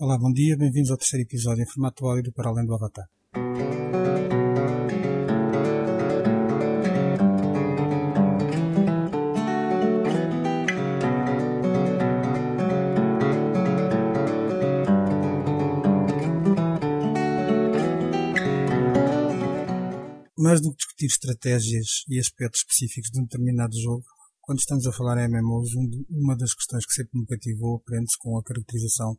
Olá, bom dia, bem-vindos ao terceiro episódio em formato áudio para além do Avatar. Mais do que discutir estratégias e aspectos específicos de um determinado jogo, quando estamos a falar em MMOs, uma das questões que sempre me cativou prende-se com a caracterização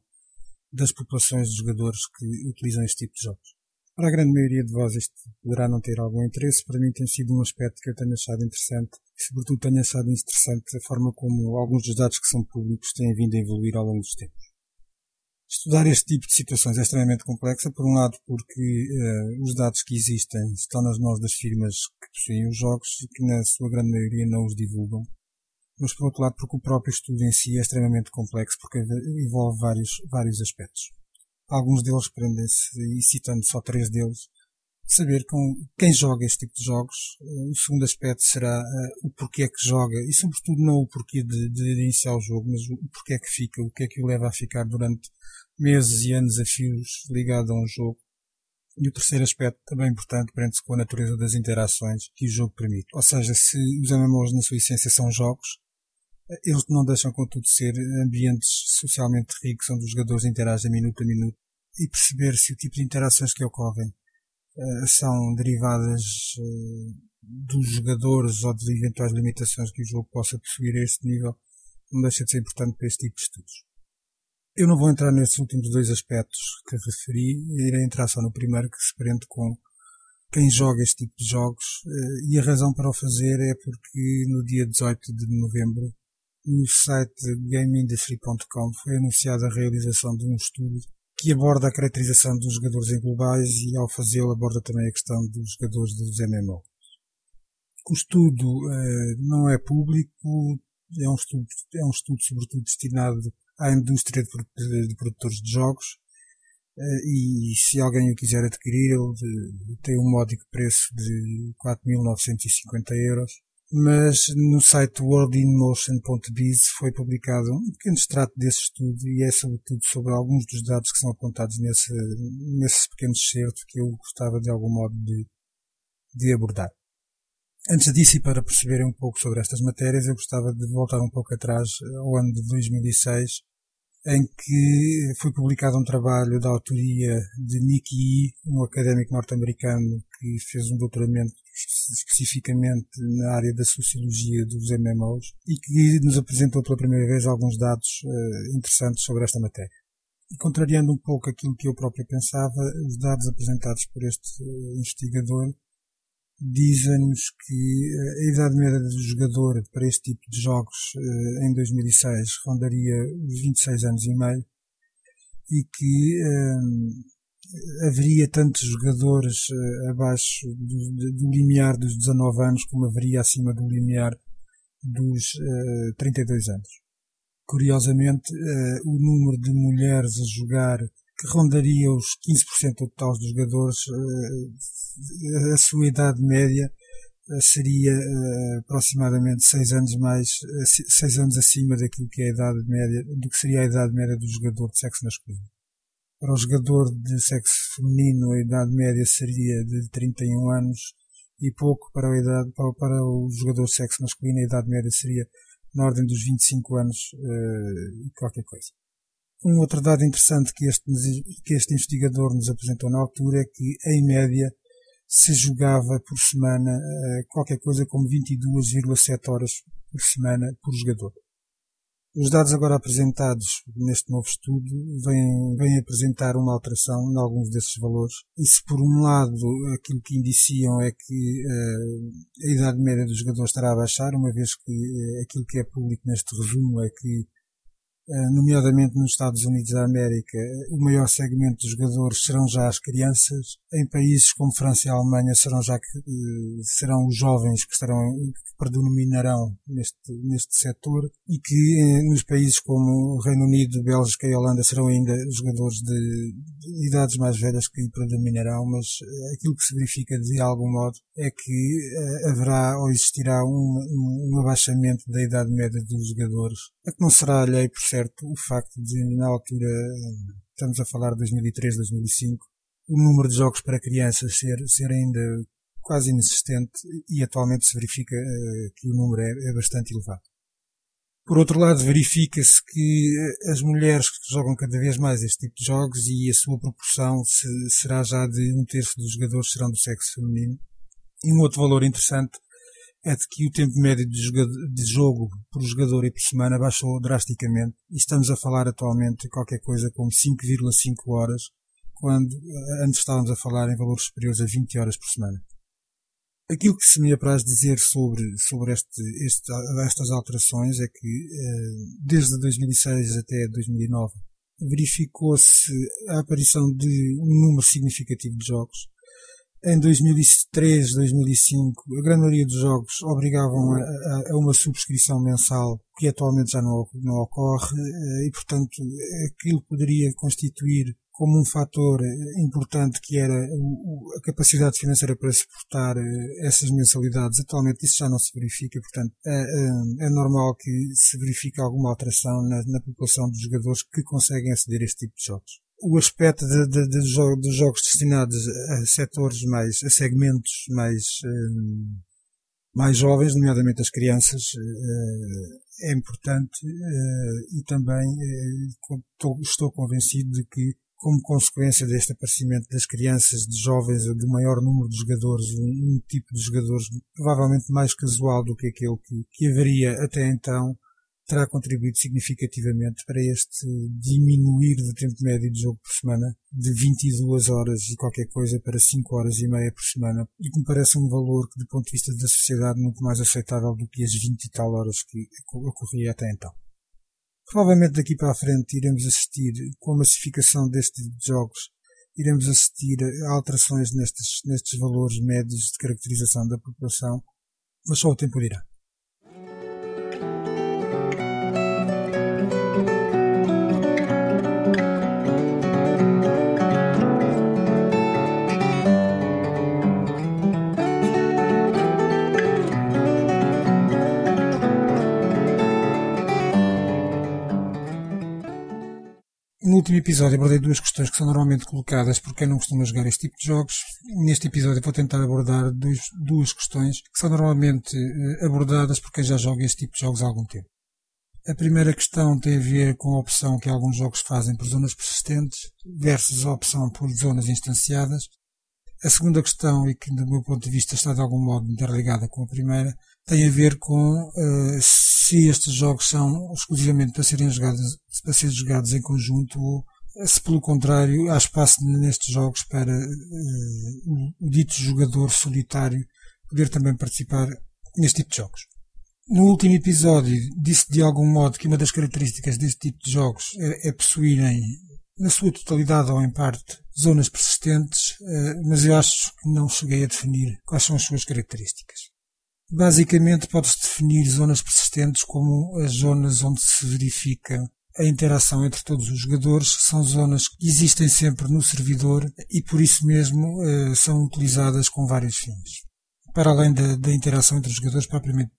das populações de jogadores que utilizam este tipo de jogos. Para a grande maioria de vós isto poderá não ter algum interesse, para mim tem sido um aspecto que eu tenho achado interessante e sobretudo tenho achado interessante a forma como alguns dos dados que são públicos têm vindo a evoluir ao longo dos tempos. Estudar este tipo de situações é extremamente complexa, por um lado porque uh, os dados que existem estão nas mãos das firmas que possuem os jogos e que na sua grande maioria não os divulgam, mas por outro lado porque o próprio estudo em si é extremamente complexo porque envolve vários, vários aspectos. Alguns deles prendem-se, e citando só três deles, saber com quem joga este tipo de jogos. O segundo aspecto será uh, o porquê que joga, e sobretudo não o porquê de, de, iniciar o jogo, mas o porquê que fica, o que é que o leva a ficar durante meses e anos a fios ligado a um jogo. E o terceiro aspecto, também importante, prende-se com a natureza das interações que o jogo permite. Ou seja, se os MMOs na sua essência são jogos, eles não deixam, contudo, ser ambientes socialmente ricos onde os jogadores interagem minuto a minuto e perceber se o tipo de interações que ocorrem uh, são derivadas uh, dos jogadores ou de eventuais limitações que o jogo possa possuir a este nível não deixa de ser importante para este tipo de estudos. Eu não vou entrar nestes últimos dois aspectos que referi, irei entrar só no primeiro que se prende com quem joga este tipo de jogos uh, e a razão para o fazer é porque no dia 18 de novembro no site gameindustry.com foi anunciada a realização de um estudo que aborda a caracterização dos jogadores em globais e ao fazê-lo aborda também a questão dos jogadores dos MMO. O estudo uh, não é público, é um estudo, é um estudo sobretudo destinado à indústria de, de produtores de jogos uh, e se alguém o quiser adquirir ele tem um módico preço de 4.950 euros mas no site worldinmotion.biz foi publicado um pequeno extrato desse estudo e é sobretudo sobre alguns dos dados que são apontados nesse, nesse pequeno excerto que eu gostava de algum modo de, de abordar. Antes disso e para perceberem um pouco sobre estas matérias, eu gostava de voltar um pouco atrás ao ano de 2006, em que foi publicado um trabalho da autoria de Nicky E, um académico norte-americano que fez um doutoramento especificamente na área da sociologia dos MMOs e que nos apresentou pela primeira vez alguns dados uh, interessantes sobre esta matéria. E contrariando um pouco aquilo que eu próprio pensava, os dados apresentados por este uh, investigador dizem-nos que eh, a idade média do jogador para este tipo de jogos uh, em 2006 rondaria os 26 anos e meio e que haveria tantos jogadores abaixo do, do, limiar dos 19 anos como haveria acima do limiar dos uh, eh, 32 anos. Curiosamente, uh, o número de mulheres a jogar que rondaria os 15% total dos jogadores, a sua idade média seria aproximadamente 6 anos mais, 6 anos acima daquilo que é a idade média, do que seria a idade média do jogador de sexo masculino. Para o jogador de sexo feminino, a idade média seria de 31 anos e pouco para, a idade, para, o jogador de sexo masculino, a idade média seria na ordem dos 25 anos e qualquer coisa. Um outro dado interessante que este, que este investigador nos apresentou na altura é que, em média, se jogava por semana uh, qualquer coisa como 22,7 horas por semana por jogador. Os dados agora apresentados neste novo estudo vêm, vêm apresentar uma alteração em alguns desses valores. E se por um lado aquilo que indiciam é que uh, a idade média dos jogadores estará a baixar, uma vez que uh, aquilo que é público neste resumo é que eh, nomeadamente nos Estados Unidos da América, o maior segmento de jogadores serão já as crianças. Em países como França e Alemanha serão já eh, serão os jovens que estarão, que predominarão neste, neste setor e que eh, nos países como Reino Unido, Bélgica e Holanda serão ainda jogadores de idades mais velhas que predominarão, mas aquilo que se verifica de algum modo é que haverá ou existirá um, um, abaixamento da idade média dos jogadores, a que não será alheio por certo o facto de, na altura, estamos a falar de 2003, 2005, o número de jogos para crianças ser, ser ainda quase inexistente e atualmente se verifica uh, que o número é, é bastante elevado. Por outro lado, verifica-se que eh, as mulheres que jogam cada vez mais este tipo de jogos e a sua proporção se, será já de um terço dos jogadores serão do sexo feminino. E um outro valor interessante é de que o tempo médio de, jogador, de jogo por jogador e por semana baixou drasticamente e estamos a falar atualmente de qualquer coisa como 5,5 horas, quando eh, antes estávamos a falar em valores superiores a 20 horas por semana. Aquilo que se me apraz dizer sobre, sobre este, este, estas alterações é que, eh, desde 2006 até 2009, verificou-se a aparição de um número significativo de jogos. Em 2003, 2005, a grande maioria dos jogos obrigavam a, a uma subscrição mensal, que atualmente já não, não ocorre, eh, e portanto aquilo poderia constituir como um fator eh, importante que era a capacidade financeira para suportar eh, essas mensalidades. Atualmente isso já não se verifica, portanto é, é, é normal que se verifique alguma alteração na, na, população dos jogadores que conseguem aceder a este tipo de jogos. O aspecto de, de, de, jogos destinados a setores mais, a segmentos mais, mais jovens, nomeadamente as crianças, é importante e também estou convencido de que como consequência deste aparecimento das crianças, de jovens, de maior número de jogadores, um, um tipo de jogadores provavelmente mais casual do que aquele que, que haveria até então, terá contribuído significativamente para este diminuir do tempo médio de jogo por semana de 22 horas e qualquer coisa para 5 horas e meia por semana e que me parece um valor que do ponto de vista da sociedade muito mais aceitável do que as 20 e tal horas que ocorria até então. Provavelmente daqui para a frente iremos assistir, com a massificação deste tipo de jogos, iremos assistir a alterações nestes, nestes valores médios de caracterização da população, mas só o tempo dirá. No último episódio abordei duas questões que são normalmente colocadas por quem não costuma jogar este tipo de jogos. Neste episódio vou tentar abordar dois, duas questões que são normalmente eh, abordadas por quem já joga este tipo de jogos há algum tempo. A primeira questão tem a ver com a opção que alguns jogos fazem por zonas persistentes versus a opção por zonas instanciadas. A segunda questão, e que do meu ponto de vista está de algum modo interligada com a primeira, tem a ver com uh, se estes jogos são exclusivamente para serem jogados, para serem jogados em conjunto ou se pelo contrário há espaço nestes jogos para uh, o dito jogador solitário poder também participar neste tipo de jogos. No último episódio disse de algum modo que uma das características deste tipo de jogos é, é possuírem na sua totalidade ou em parte zonas persistentes, uh, mas eu acho que não cheguei a definir quais são as suas características. Basicamente pode-se definir zonas persistentes como as zonas onde se verifica a interação entre todos os jogadores, são zonas que existem sempre no servidor e por isso mesmo eh, são utilizadas com vários fins. Para além da, da interação entre os jogadores propriamente.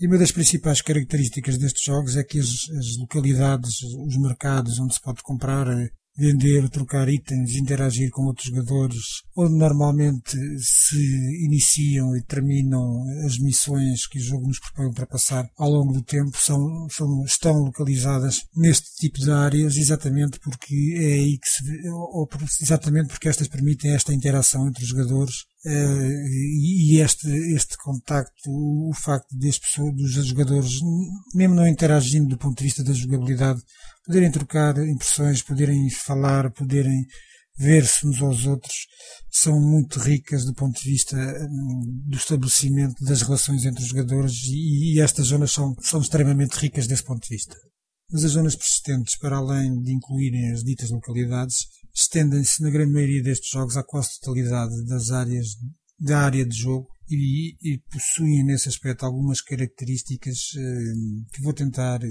E uma das principais características destes jogos é que as, as localidades, os mercados onde se pode comprar eh, vender, trocar itens, interagir com outros jogadores, onde normalmente se iniciam e terminam as missões que o jogo nos propõe ultrapassar ao longo do tempo, são, são, estão localizadas neste tipo de áreas exatamente porque é aí que se, ou exatamente porque estas permitem esta interação entre os jogadores e este, este contacto, o facto das pessoas, dos jogadores, mesmo não interagindo do ponto de vista da jogabilidade, poderem trocar impressões, poderem falar, poderem ver-se uns aos outros, são muito ricas do ponto de vista um, do estabelecimento das relações entre os jogadores e, e estas zonas são, são extremamente ricas desse ponto de vista. Mas as zonas persistentes, para além de incluírem as ditas localidades, estendem-se na grande maioria destes jogos à quase totalidade das áreas da área de jogo e, e possuem nesse aspecto algumas características eh, que vou tentar eh,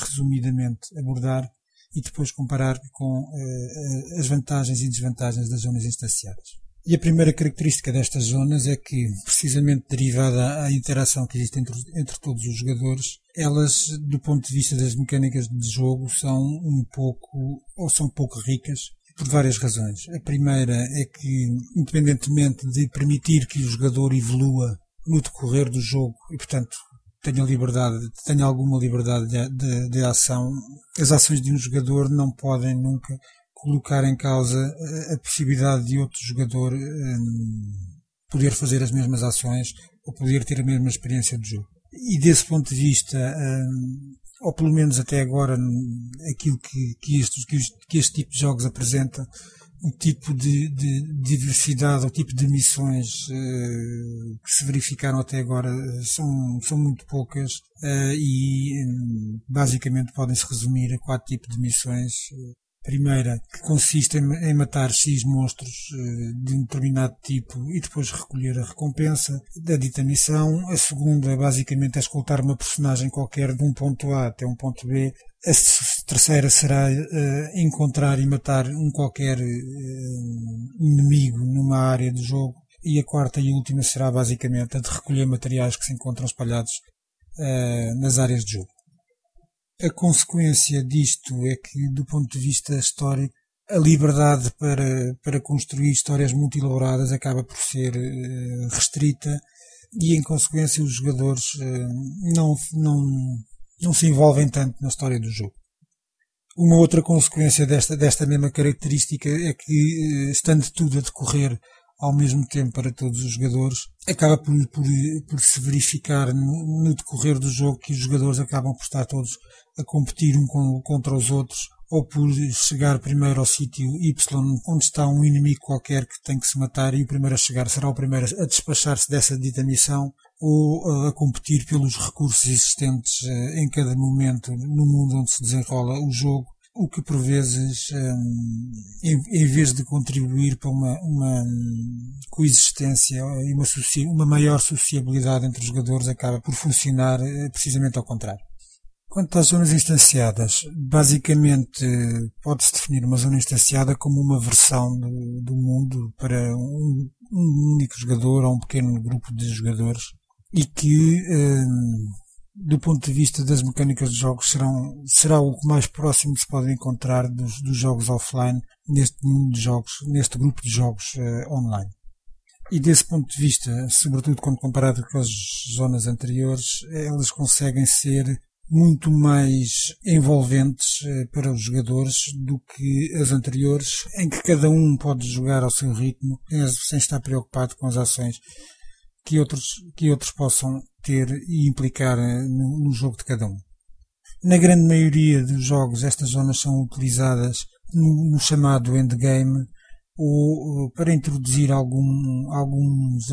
resumidamente abordar e depois comparar com eh, as vantagens e desvantagens das zonas instanciadas. E a primeira característica destas zonas é que, precisamente derivada à interação que existe entre, entre todos os jogadores, elas, do ponto de vista das mecânicas de jogo, são um pouco, ou são pouco ricas, por várias razões. A primeira é que, independentemente de permitir que o jogador evolua no decorrer do jogo e, portanto, tenha liberdade, tenha alguma liberdade de, de, de ação, as ações de um jogador não podem nunca colocar em causa a possibilidade de outro jogador um, poder fazer as mesmas ações ou poder ter a mesma experiência de jogo. E desse ponto de vista, um, ou pelo menos até agora, aquilo que, que, este, que, este tipo de jogos apresenta, o tipo de, de diversidade, o tipo de missões uh, que se verificaram até agora são, são muito poucas uh, e um, basicamente podem se resumir a quatro tipos de missões primeira, que consiste em, matar X monstros eh, de um determinado tipo e depois recolher a recompensa da dita missão. A segunda, basicamente, é escoltar uma personagem qualquer de um ponto A até um ponto B. A terceira será uh, encontrar e matar um qualquer uh, inimigo numa área do jogo. E a quarta e última será basicamente a de recolher materiais que se encontram espalhados nas áreas de jogo. A consequência disto é que, do ponto de vista histórico, a liberdade para, para construir histórias muito elaboradas acaba por ser uh, restrita e, em consequência, os jogadores uh, não, não, não se envolvem tanto na história do jogo. Uma outra consequência desta, desta mesma característica é que, uh, estando tudo a decorrer ao mesmo tempo para todos os jogadores, acaba por, por, por se verificar no, no, decorrer do jogo que os jogadores acabam por estar todos a competir um contra os outros ou por chegar primeiro ao sítio Y onde está um inimigo qualquer que tem que se matar e o primeiro a chegar será o primeiro a despachar-se dessa dita missão ou a competir pelos recursos existentes eh, em cada momento no mundo onde se desenrola o jogo o que por vezes, um, em, vez de contribuir para uma, uma coexistência e uma, uma maior sociabilidade entre os jogadores, acaba por funcionar eh, precisamente ao contrário. Quanto às zonas instanciadas, basicamente pode-se definir uma zona instanciada como uma versão do, do mundo para um, um, único jogador ou um pequeno grupo de jogadores e que um, do ponto de vista das mecânicas de jogos, serão, será o que mais próximo se pode encontrar dos, dos jogos offline neste mundo de jogos, neste grupo de jogos uh, online. E desse ponto de vista, sobretudo quando comparado com as zonas anteriores, elas conseguem ser muito mais envolventes uh, para os jogadores do que as anteriores, em que cada um pode jogar ao seu ritmo, sem estar preocupado com as ações que outros, que outros possam ter e implicar eh, no, no jogo de cada um. Na grande maioria dos jogos, estas zonas são utilizadas no, no chamado endgame ou para introduzir algum, alguns,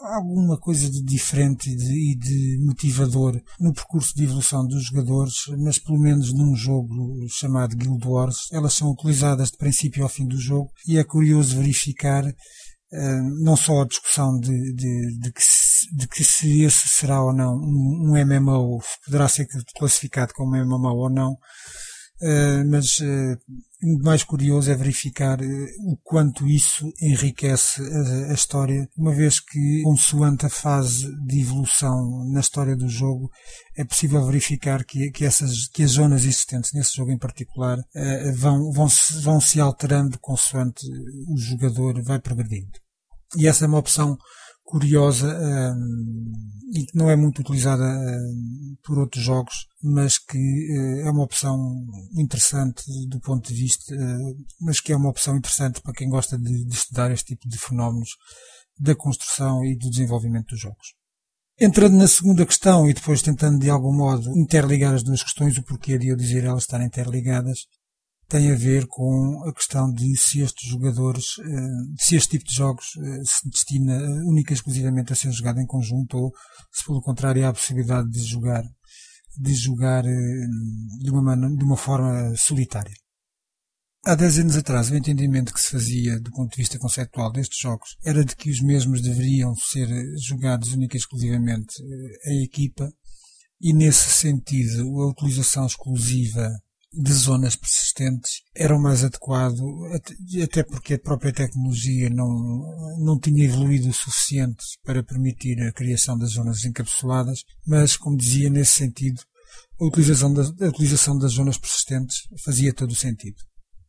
alguma coisa de diferente e de, e de, motivador no percurso de evolução dos jogadores, mas pelo menos num jogo chamado Guild Wars, elas são utilizadas de princípio ao fim do jogo e é curioso verificar uh, não só a discussão de, de, de que de que se esse será ou não um, um MMO, poderá ser classificado como MMO ou não, mas uh, o mais curioso é verificar uh, o quanto isso enriquece a, a, história, uma vez que, consoante a fase de evolução na história do jogo, é possível verificar que, que, essas, que as zonas existentes nesse jogo em particular vão, vão, -se, vão se alterando consoante o jogador vai progredindo. E essa é uma opção curiosa um, e que não é muito utilizada um, por outros jogos, mas que uh, é uma opção interessante do ponto de vista, uh, mas que é uma opção interessante para quem gosta de, de, estudar este tipo de fenómenos da construção e do desenvolvimento dos jogos. Entrando na segunda questão e depois tentando de algum modo interligar as duas questões, o porquê de eu dizer elas estarem interligadas, tem a ver com a questão de se estes jogadores, eh, se este tipo de jogos eh, se destina única e exclusivamente a ser jogado em conjunto ou se pelo contrário há a possibilidade de jogar, de jogar eh, de uma, de uma forma solitária. Há 10 anos atrás, o entendimento que se fazia do ponto de vista conceptual destes jogos era de que os mesmos deveriam ser jogados única e exclusivamente em equipa e nesse sentido a utilização exclusiva de zonas persistentes era o mais adequado, até porque a própria tecnologia não, não tinha evoluído o suficiente para permitir a criação das zonas encapsuladas, mas, como dizia, nesse sentido, a utilização, das, a utilização das zonas persistentes fazia todo o sentido.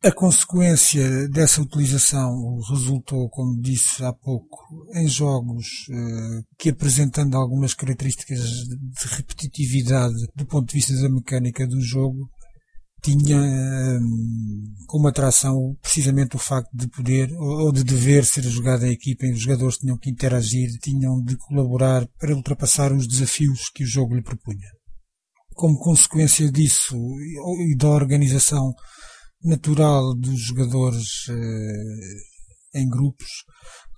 A consequência dessa utilização resultou, como disse há pouco, em jogos eh, que apresentando algumas características de repetitividade do ponto de vista da mecânica do jogo, tinha hum, como atração precisamente o facto de poder ou de dever ser jogado em equipa, em os jogadores tinham que interagir, tinham de colaborar para ultrapassar os desafios que o jogo lhe propunha. Como consequência disso e da organização natural dos jogadores eh, em grupos,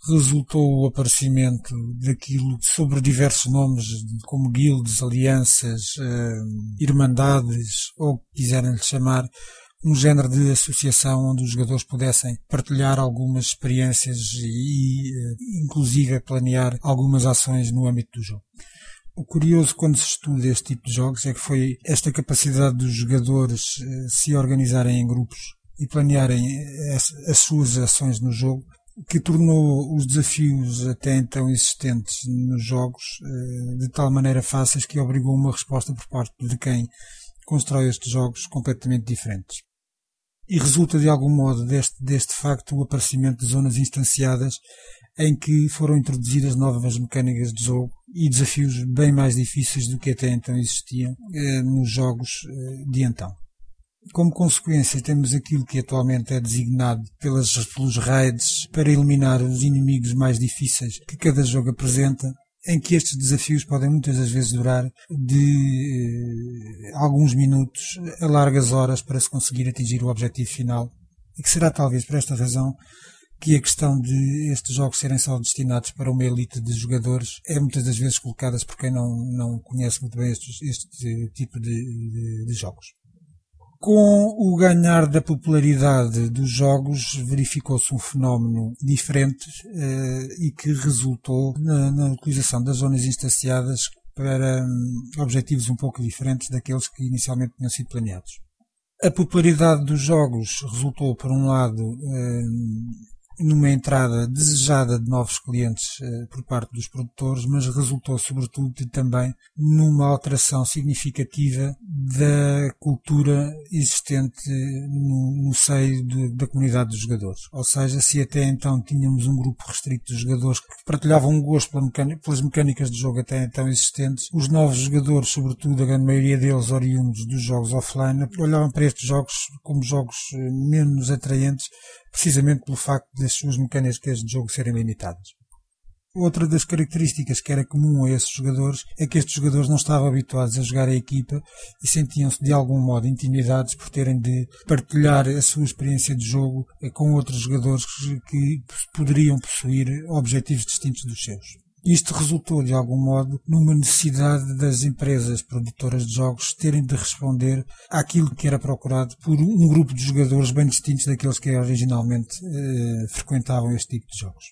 resultou o aparecimento daquilo sobre diversos nomes, como guilds, alianças, eh, irmandades, ou que quiserem lhe chamar, um género de associação onde os jogadores pudessem partilhar algumas experiências e, eh, inclusive, planear algumas ações no âmbito do jogo. O curioso quando se estuda este tipo de jogos é que foi esta capacidade dos jogadores eh, se organizarem em grupos e planearem as, as suas ações no jogo que tornou os desafios até então existentes nos jogos eh, de tal maneira fáceis que obrigou uma resposta por parte de quem constrói estes jogos completamente diferentes. E resulta de algum modo deste, deste facto o aparecimento de zonas instanciadas em que foram introduzidas novas mecânicas de jogo e desafios bem mais difíceis do que até então existiam eh, nos jogos eh, de então. Como consequência, temos aquilo que atualmente é designado pelas, pelos raids para eliminar os inimigos mais difíceis que cada jogo apresenta, em que estes desafios podem muitas das vezes durar de eh, alguns minutos a largas horas para se conseguir atingir o objetivo final. E que será talvez por esta razão que a questão de estes jogos serem só destinados para uma elite de jogadores é muitas das vezes colocada por quem não, não conhece muito bem estes, este tipo de, de, de jogos. Com o ganhar da popularidade dos jogos, verificou-se um fenómeno diferente eh, e que resultou na, na, utilização das zonas instanciadas para um, objetivos um pouco diferentes daqueles que inicialmente tinham sido planeados. A popularidade dos jogos resultou, por um lado, um, numa entrada desejada de novos clientes uh, por parte dos produtores, mas resultou sobretudo também numa alteração significativa da cultura existente no, no seio de, da comunidade dos jogadores. Ou seja, se até então tínhamos um grupo restrito de jogadores que partilhavam um gosto pela mecânica, pelas mecânicas de jogo até então existentes, os novos jogadores, sobretudo a grande maioria deles oriundos dos jogos offline, olhavam para estes jogos como jogos eh, menos atraentes precisamente pelo facto das suas mecânicas de jogo serem limitadas. Outra das características que era comum a esses jogadores é que estes jogadores não estavam habituados a jogar a equipa e sentiam-se de algum modo intimidados por terem de partilhar a sua experiência de jogo com outros jogadores que poderiam possuir objetivos distintos dos seus. Isto resultou, de algum modo, numa necessidade das empresas produtoras de jogos terem de responder àquilo que era procurado por um grupo de jogadores bem distintos daqueles que originalmente eh, frequentavam este tipo de jogos.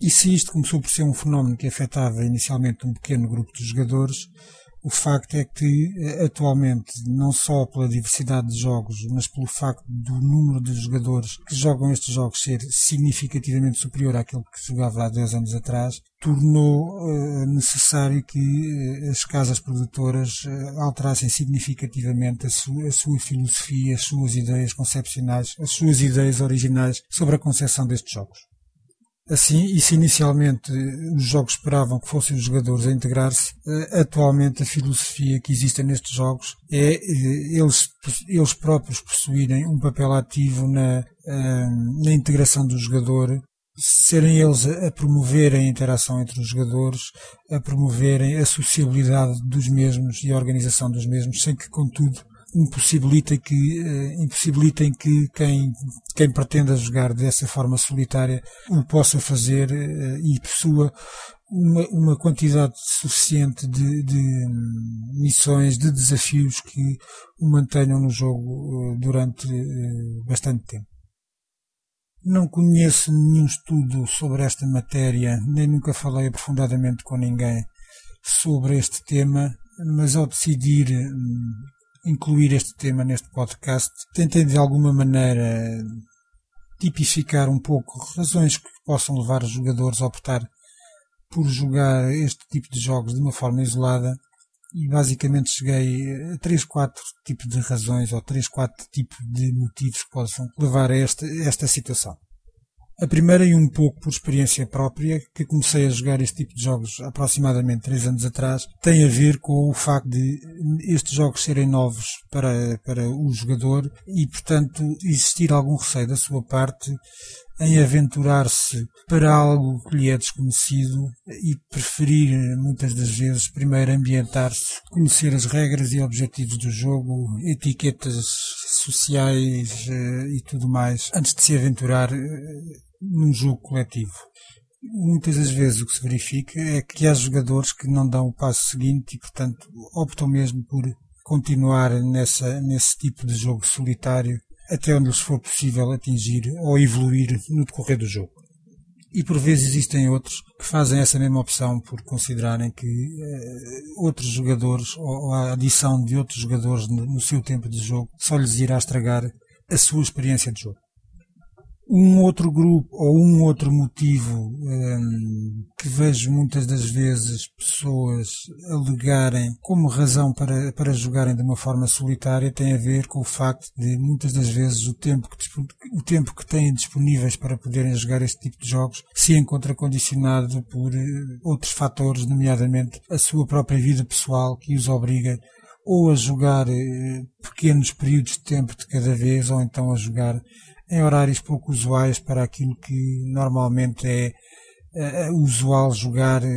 E se isto começou por ser um fenómeno que afetava inicialmente um pequeno grupo de jogadores, o facto é que, eh, atualmente, não só pela diversidade de jogos, mas pelo facto do número de jogadores que jogam estes jogos ser significativamente superior àquele que jogava há 10 anos atrás, tornou uh, necessário que uh, as casas produtoras uh, alterassem significativamente a, su a sua filosofia, as suas ideias concepcionais, as suas ideias originais sobre a concepção destes jogos. Assim, e se inicialmente os jogos esperavam que fossem os jogadores a integrar-se, eh, atualmente a filosofia que existe nestes jogos é eh, eles, eles próprios possuírem um papel ativo na, eh, na integração do jogador, serem eles a promoverem a interação entre os jogadores, a promoverem a sociabilidade dos mesmos e a organização dos mesmos, sem que, contudo, impossibilita que, uh, impossibilitem que quem, quem pretenda jogar dessa forma solitária o possa fazer uh, e possua uma, uma quantidade suficiente de, de um, missões, de desafios que o mantenham no jogo uh, durante bastante tempo. Não conheço nenhum estudo sobre esta matéria, nem nunca falei aprofundadamente com ninguém sobre este tema, mas ao decidir hum, incluir este tema neste podcast, tentei de alguma maneira tipificar um pouco razões que possam levar os jogadores a optar por jogar este tipo de jogos de uma forma isolada e basicamente cheguei a 3, 4 tipos de razões ou 3, 4 tipos de motivos que possam levar a esta, esta situação. A primeira, e um pouco por experiência própria, que comecei a jogar este tipo de jogos aproximadamente 3 anos atrás, tem a ver com o facto de estes jogos serem novos para, para o jogador e, portanto, existir algum receio da sua parte em aventurar-se para algo que lhe é desconhecido e preferir muitas das vezes primeiro ambientar-se, conhecer as regras e objetivos do jogo, etiquetas sociais eh, e tudo mais, antes de se aventurar eh, num jogo coletivo. Muitas das vezes o que se verifica é que há jogadores que não dão o passo seguinte e, portanto, optam mesmo por continuar nessa, nesse tipo de jogo solitário até onde lhes for possível atingir ou evoluir no decorrer do jogo. E por vezes existem outros que fazem essa mesma opção por considerarem que eh, outros jogadores ou a adição de outros jogadores no, no seu tempo de jogo só lhes irá estragar a sua experiência de jogo um outro grupo ou um outro motivo um, que vejo muitas das vezes pessoas alegarem como razão para, para jogarem de uma forma solitária tem a ver com o facto de muitas das vezes o tempo que, o tempo que têm disponíveis para poderem jogar este tipo de jogos se encontra condicionado por uh, outros fatores, nomeadamente a sua própria vida pessoal que os obriga ou a jogar uh, pequenos períodos de tempo de cada vez ou então a jogar em horários pouco usuais para aquilo que normalmente é uh, usual jogar, uh,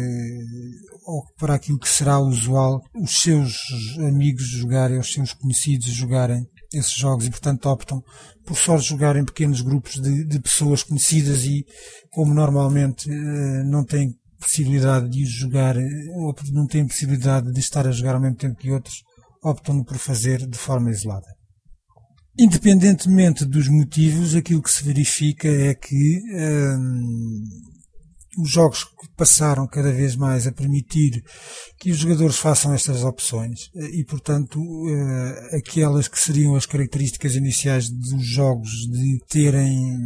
ou para aquilo que será usual os seus amigos jogarem, os seus conhecidos jogarem esses jogos e portanto optam por só jogar em pequenos grupos de, de pessoas conhecidas e como normalmente não têm possibilidade de jogar, ou não têm possibilidade de estar a jogar ao mesmo tempo que outros, optam por fazer de forma isolada. Independentemente dos motivos, aquilo que se verifica é que hum, os jogos passaram cada vez mais a permitir que os jogadores façam estas opções e, portanto, uh, aquelas que seriam as características iniciais dos jogos de terem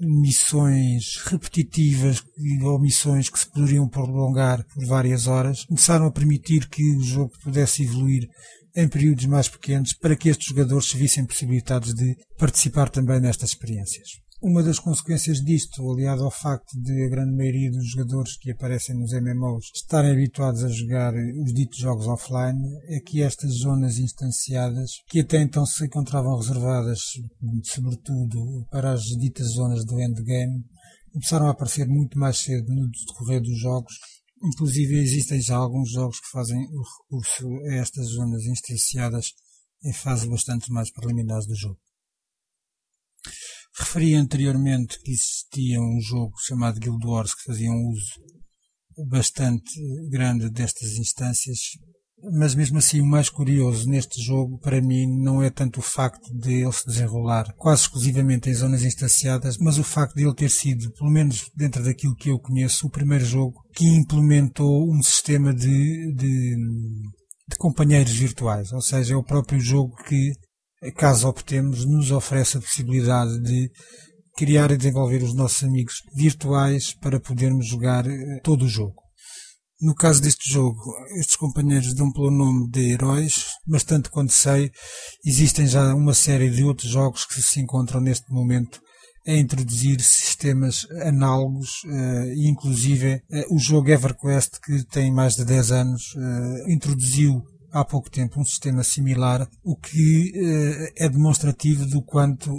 missões repetitivas ou missões que se poderiam prolongar por várias horas, começaram a permitir que o jogo pudesse evoluir em períodos mais pequenos para que estes jogadores se vissem possibilitados de participar também nestas experiências. Uma das consequências disto, aliado ao facto de a grande maioria dos jogadores que aparecem nos MMOs estarem habituados a jogar os ditos jogos offline, é que estas zonas instanciadas, que até então se encontravam reservadas, sobretudo, para as ditas zonas do endgame, começaram a aparecer muito mais cedo no decorrer dos jogos Inclusive existem já alguns jogos que fazem o recurso a estas zonas instanciadas em fases bastante mais preliminares do jogo. Referi anteriormente que existia um jogo chamado Guild Wars que fazia um uso bastante grande destas instâncias mas mesmo assim o mais curioso neste jogo para mim não é tanto o facto de ele se desenrolar quase exclusivamente em zonas instanciadas, mas o facto de ele ter sido, pelo menos dentro daquilo que eu conheço, o primeiro jogo que implementou um sistema de, de, de companheiros virtuais, ou seja, é o próprio jogo que, caso optemos, nos oferece a possibilidade de criar e desenvolver os nossos amigos virtuais para podermos jogar eh, todo o jogo. No caso deste jogo, estes companheiros dão pelo nome de heróis, mas tanto quanto sei, existem já uma série de outros jogos que se encontram neste momento a introduzir sistemas análogos, uh, inclusive uh, o jogo EverQuest, que tem mais de 10 anos, uh, introduziu há pouco tempo um sistema similar, o que é demonstrativo do quanto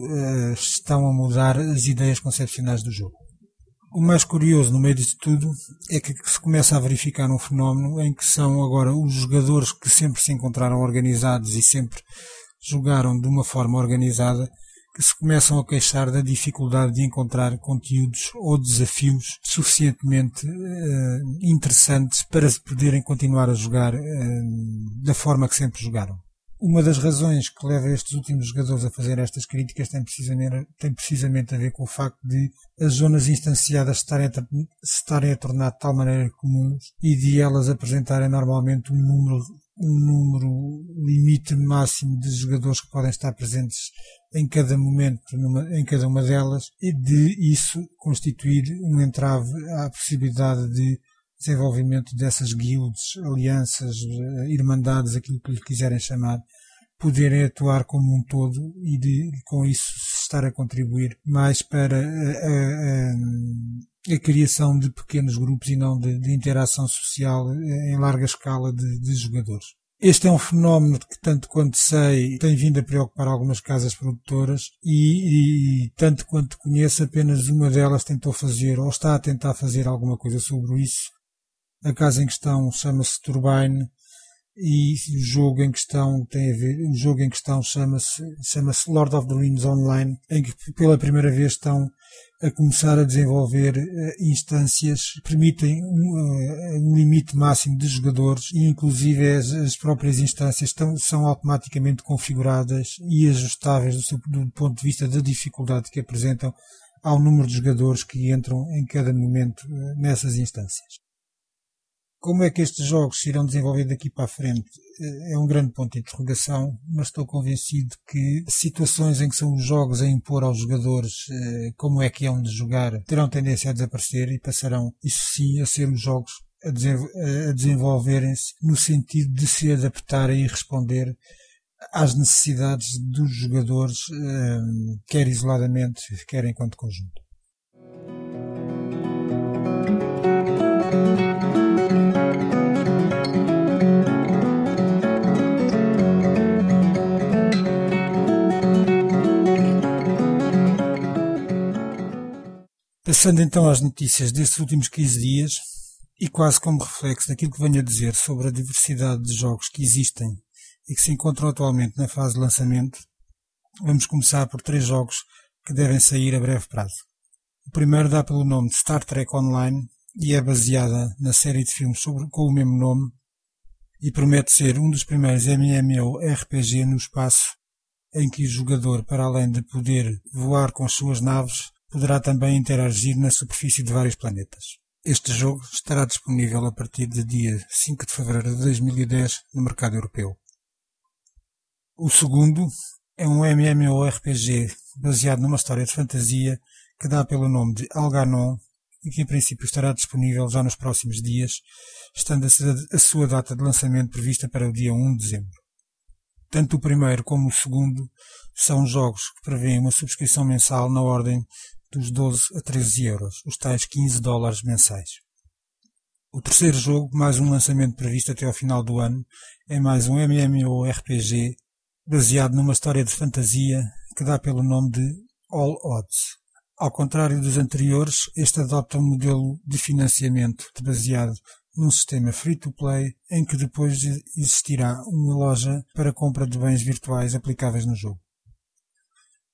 estão a mudar as ideias concepcionais do jogo. O mais curioso no meio disto tudo é que se começa a verificar um fenómeno em que são agora os jogadores que sempre se encontraram organizados e sempre jogaram de uma forma organizada que se começam a queixar da dificuldade de encontrar conteúdos ou desafios suficientemente uh, interessantes para poderem continuar a jogar uh, da forma que sempre jogaram. Uma das razões que leva estes últimos jogadores a fazer estas críticas tem precisamente, tem precisamente a ver com o facto de as zonas instanciadas estarem a, estarem a tornar de tal maneira comuns e de elas apresentarem normalmente um número um número limite máximo de jogadores que podem estar presentes em cada momento, numa, em cada uma delas, e de isso constituir um entrave à possibilidade de desenvolvimento dessas guilds, alianças, eh, irmandades, aquilo que lhe quiserem chamar, poderem atuar como um todo e de, com isso estar a contribuir mais para a, a, a, a criação de pequenos grupos e não de, de interação social eh, em larga escala de, de, jogadores. Este é um fenómeno que, tanto quanto sei, tem vindo a preocupar algumas casas produtoras e, e tanto quanto conheço, apenas uma delas tentou fazer ou está a tentar fazer alguma coisa sobre isso. A casa em questão chama-se Turbine e o jogo em questão tem a ver, o jogo em questão chama-se chama-se Lord of the Rings Online, em que pela primeira vez estão a começar a desenvolver uh, instâncias que permitem um, uh, um, limite máximo de jogadores e inclusive as, as próprias instâncias estão, são automaticamente configuradas e ajustáveis do, seu, do ponto de vista da dificuldade que apresentam ao número de jogadores que entram em cada momento uh, nessas instâncias. Como é que estes jogos se irão desenvolver daqui para a frente é um grande ponto de interrogação, mas estou convencido que situações em que são os jogos a impor aos jogadores eh, como é que é de jogar terão tendência a desaparecer e passarão, isso sim, a ser os jogos a, desenvolverem-se no sentido de se adaptarem e responder às necessidades dos jogadores, eh, quer isoladamente, quer enquanto conjunto. Passando então às notícias destes últimos 15 dias, e quase como reflexo daquilo que venho a dizer sobre a diversidade de jogos que existem e que se encontram atualmente na fase de lançamento, vamos começar por três jogos que devem sair a breve prazo. O primeiro dá pelo nome de Star Trek Online e é baseada na série de filmes sobre, com o mesmo nome e promete ser um dos primeiros MMORPG no espaço em que o jogador, para além de poder voar com as suas naves, poderá também interagir na superfície de vários planetas. Este jogo estará disponível a partir de dia 5 de fevereiro de 2010 no mercado europeu. O segundo é um MMORPG baseado numa história de fantasia que dá pelo nome de Alganon e que em princípio estará disponível já nos próximos dias, estando a sua data de lançamento prevista para o dia 1 de dezembro. Tanto o primeiro como o segundo são jogos que prevêem uma subscrição mensal na ordem dos 12 a 13 euros, os tais 15 dólares mensais. O terceiro jogo, mais um lançamento previsto até ao final do ano, é mais um MMORPG baseado numa história de fantasia que dá pelo nome de All Odds. Ao contrário dos anteriores, este adopta um modelo de financiamento baseado num sistema free-to-play em que depois existirá uma loja para compra de bens virtuais aplicáveis no jogo.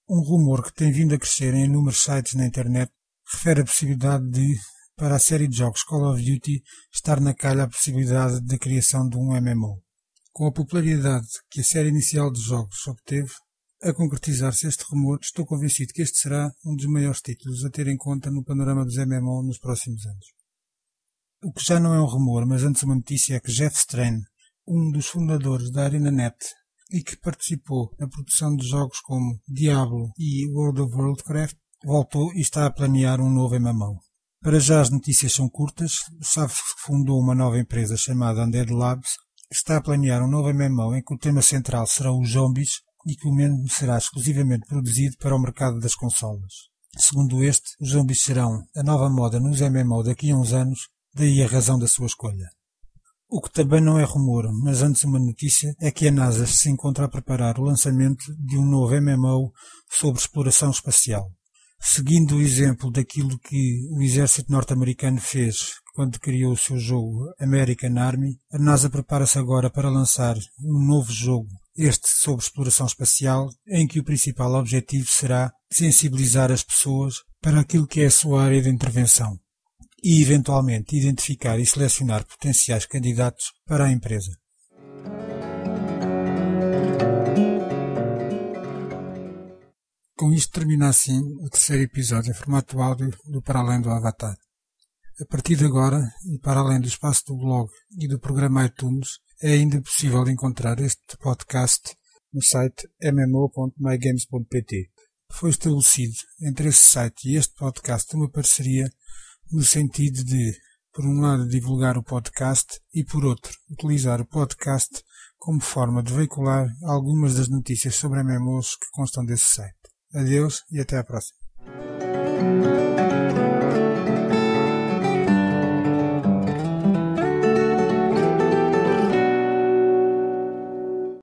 Um rumor que tem vindo a crescer em inúmeros sites na internet refere a possibilidade de, para a série de jogos Call of Duty, estar na calha a possibilidade da criação de um MMO. Com a popularidade que a série inicial de jogos obteve, a concretizar-se este rumor, estou convencido que este será um dos maiores títulos a ter em conta no panorama dos MMO nos próximos anos. O que já não é um rumor, mas antes uma notícia é que Jeff Strain, um dos fundadores da ArenaNet, e que participou na produção de jogos como Diablo e World of Warcraft, voltou e está a planear um novo MMO. Para já as notícias são curtas. Sabe-se fundou uma nova empresa chamada Undead Labs. Está a planear um novo MMO em que o tema central será os zombies e que o mesmo será exclusivamente produzido para o mercado das consolas. Segundo este, os zombies serão a nova moda nos MMO daqui a uns anos, daí a razão da sua escolha. O que também não é rumor, mas antes uma notícia, é que a NASA se encontra a preparar o lançamento de um novo MMO sobre exploração espacial. Seguindo o exemplo daquilo que o exército norte-americano fez quando criou o seu jogo American Army, a NASA prepara-se agora para lançar um novo jogo, este sobre exploração espacial, em que o principal objetivo será sensibilizar as pessoas para aquilo que é a sua área de intervenção e, eventualmente, identificar e selecionar potenciais candidatos para a empresa. Com isto termina assim o terceiro episódio em formato áudio do Para Além do Avatar. A partir de agora, e para além do espaço do blog e do programa iTunes, é ainda possível encontrar este podcast no site mmo.mygames.pt. Foi estabelecido entre esse site e este podcast uma parceria no sentido de, por um lado, divulgar o podcast e, por outro, utilizar o podcast como forma de veicular algumas das notícias sobre MMOs que constam desse site. Adeus e até à próxima.